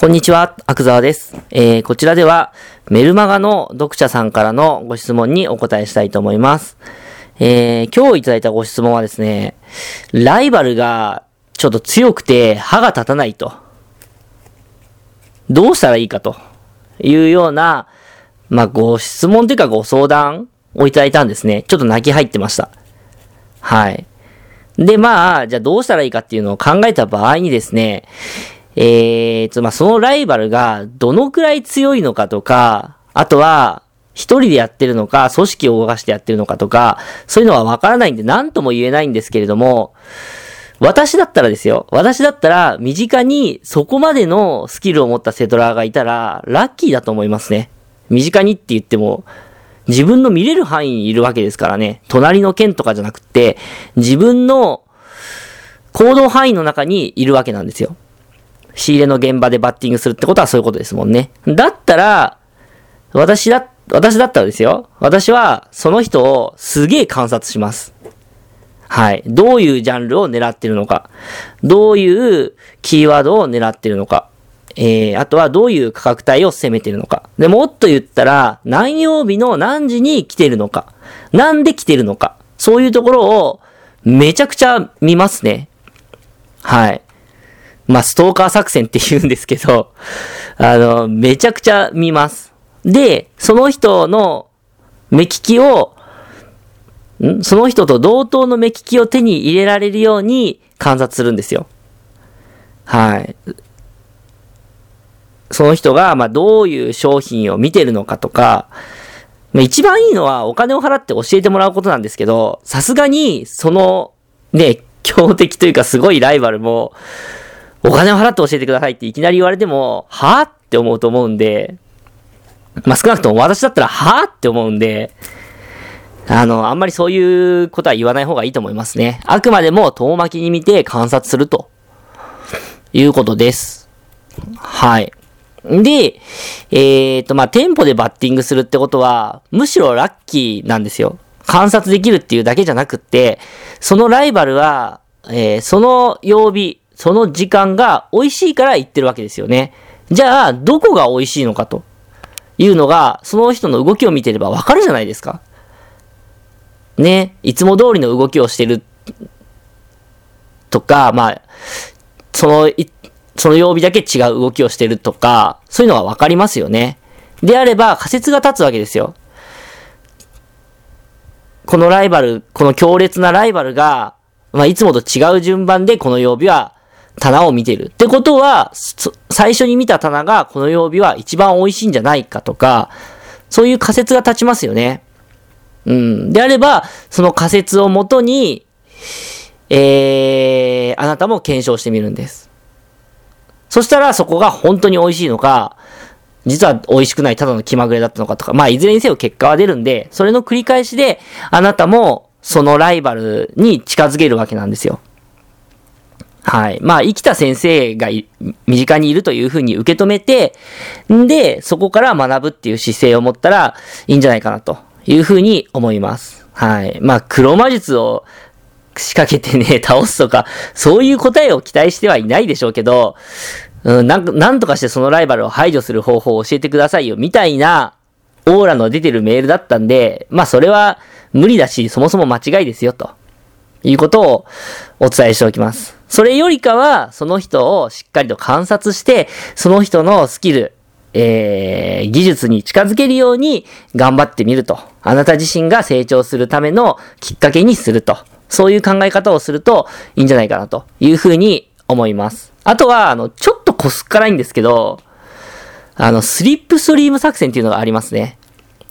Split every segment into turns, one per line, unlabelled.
こんにちは、アクザワです。えー、こちらでは、メルマガの読者さんからのご質問にお答えしたいと思います。えー、今日いただいたご質問はですね、ライバルがちょっと強くて歯が立たないと。どうしたらいいかというような、まあ、ご質問というかご相談をいただいたんですね。ちょっと泣き入ってました。はい。で、まあ、じゃあどうしたらいいかっていうのを考えた場合にですね、えーと、まあ、そのライバルがどのくらい強いのかとか、あとは、一人でやってるのか、組織を動かしてやってるのかとか、そういうのはわからないんで何とも言えないんですけれども、私だったらですよ。私だったら、身近にそこまでのスキルを持ったセドラーがいたら、ラッキーだと思いますね。身近にって言っても、自分の見れる範囲にいるわけですからね。隣の県とかじゃなくって、自分の行動範囲の中にいるわけなんですよ。仕入れの現場でバッティングするってことはそういうことですもんね。だったら、私だ、私だったらですよ。私は、その人をすげえ観察します。はい。どういうジャンルを狙ってるのか。どういうキーワードを狙ってるのか。えー、あとはどういう価格帯を攻めてるのか。で、もっと言ったら、何曜日の何時に来てるのか。なんで来てるのか。そういうところを、めちゃくちゃ見ますね。はい。まあ、ストーカー作戦って言うんですけど、あの、めちゃくちゃ見ます。で、その人の目利きを、ん？その人と同等の目利きを手に入れられるように観察するんですよ。はい。その人が、ま、どういう商品を見てるのかとか、まあ、一番いいのはお金を払って教えてもらうことなんですけど、さすがに、その、ね、強敵というかすごいライバルも、お金を払って教えてくださいっていきなり言われても、はぁって思うと思うんで、まあ、少なくとも私だったら、はぁって思うんで、あの、あんまりそういうことは言わない方がいいと思いますね。あくまでも遠巻きに見て観察すると、いうことです。はい。で、えっ、と、まあ、店舗でバッティングするってことは、むしろラッキーなんですよ。観察できるっていうだけじゃなくって、そのライバルは、えーその曜日、その時間が美味しいから行ってるわけですよね。じゃあ、どこが美味しいのかというのが、その人の動きを見てればわかるじゃないですか。ね、いつも通りの動きをしてるとか、まあ、その、その曜日だけ違う動きをしてるとか、そういうのはわかりますよね。であれば仮説が立つわけですよ。このライバル、この強烈なライバルが、まあ、いつもと違う順番でこの曜日は棚を見てる。ってことは、最初に見た棚がこの曜日は一番美味しいんじゃないかとか、そういう仮説が立ちますよね。うん。であれば、その仮説をもとに、えー、あなたも検証してみるんです。そしたらそこが本当に美味しいのか、実は美味しくないただの気まぐれだったのかとか、まあいずれにせよ結果は出るんで、それの繰り返しで、あなたもそのライバルに近づけるわけなんですよ。はい。まあ、生きた先生が身近にいるというふうに受け止めて、んで、そこから学ぶっていう姿勢を持ったらいいんじゃないかなというふうに思います。はい。まあ、黒魔術を仕掛けてね、倒すとか、そういう答えを期待してはいないでしょうけど、うん、なん、なんとかしてそのライバルを排除する方法を教えてくださいよ、みたいな、オーラの出てるメールだったんで、まあそれは無理だし、そもそも間違いですよ、ということをお伝えしておきます。それよりかは、その人をしっかりと観察して、その人のスキル、えー、技術に近づけるように頑張ってみると。あなた自身が成長するためのきっかけにすると。そういう考え方をするといいんじゃないかなというふうに思います。あとは、あの、ちょっとこすっからいんですけど、あの、スリップストリーム作戦っていうのがありますね。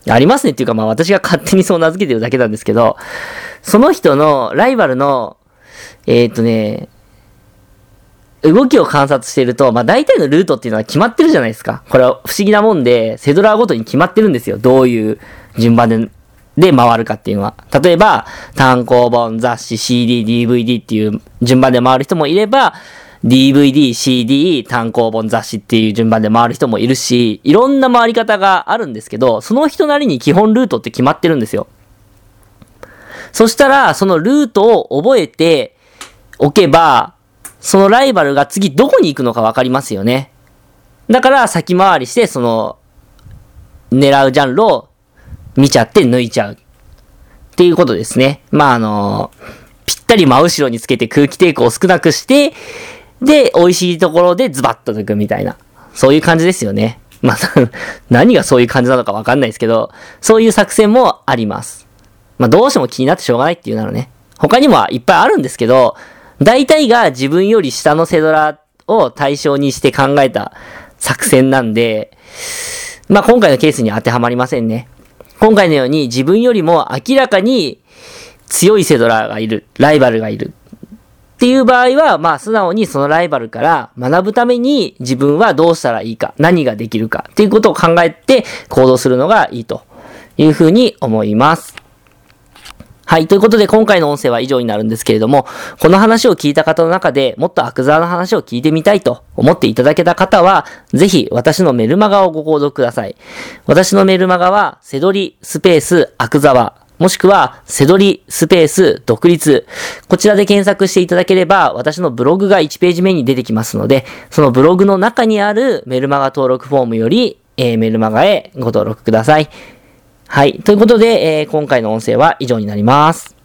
ありますねっていうか、まあ私が勝手にそう名付けてるだけなんですけど、その人のライバルの、えーっとね、動きを観察していると、まあ大体のルートっていうのは決まってるじゃないですか。これは不思議なもんで、セドラーごとに決まってるんですよ。どういう順番で、で回るかっていうのは。例えば、単行本、雑誌、CD、DVD っていう順番で回る人もいれば、DVD、CD、単行本、雑誌っていう順番で回る人もいるし、いろんな回り方があるんですけど、その人なりに基本ルートって決まってるんですよ。そしたら、そのルートを覚えておけば、そのライバルが次どこに行くのかわかりますよね。だから先回りして、その、狙うジャンルを見ちゃって抜いちゃう。っていうことですね。まあ、あのぴったり真後ろにつけて空気抵抗を少なくして、で、美味しいところでズバッと抜くみたいな。そういう感じですよね。まあ、何がそういう感じなのかわかんないですけど、そういう作戦もあります。まあ、どうしても気になってしょうがないっていうならね。他にもいっぱいあるんですけど、大体が自分より下のセドラを対象にして考えた作戦なんで、まあ今回のケースに当てはまりませんね。今回のように自分よりも明らかに強いセドラがいる、ライバルがいる。っていう場合は、まあ素直にそのライバルから学ぶために自分はどうしたらいいか、何ができるかっていうことを考えて行動するのがいいというふうに思います。はい。ということで、今回の音声は以上になるんですけれども、この話を聞いた方の中でもっとアクザーの話を聞いてみたいと思っていただけた方は、ぜひ私のメルマガをご購読ください。私のメルマガは、セドリスペースアクザワもしくは、セドリスペース独立。こちらで検索していただければ、私のブログが1ページ目に出てきますので、そのブログの中にあるメルマガ登録フォームより、えー、メルマガへご登録ください。はい。ということで、えー、今回の音声は以上になります。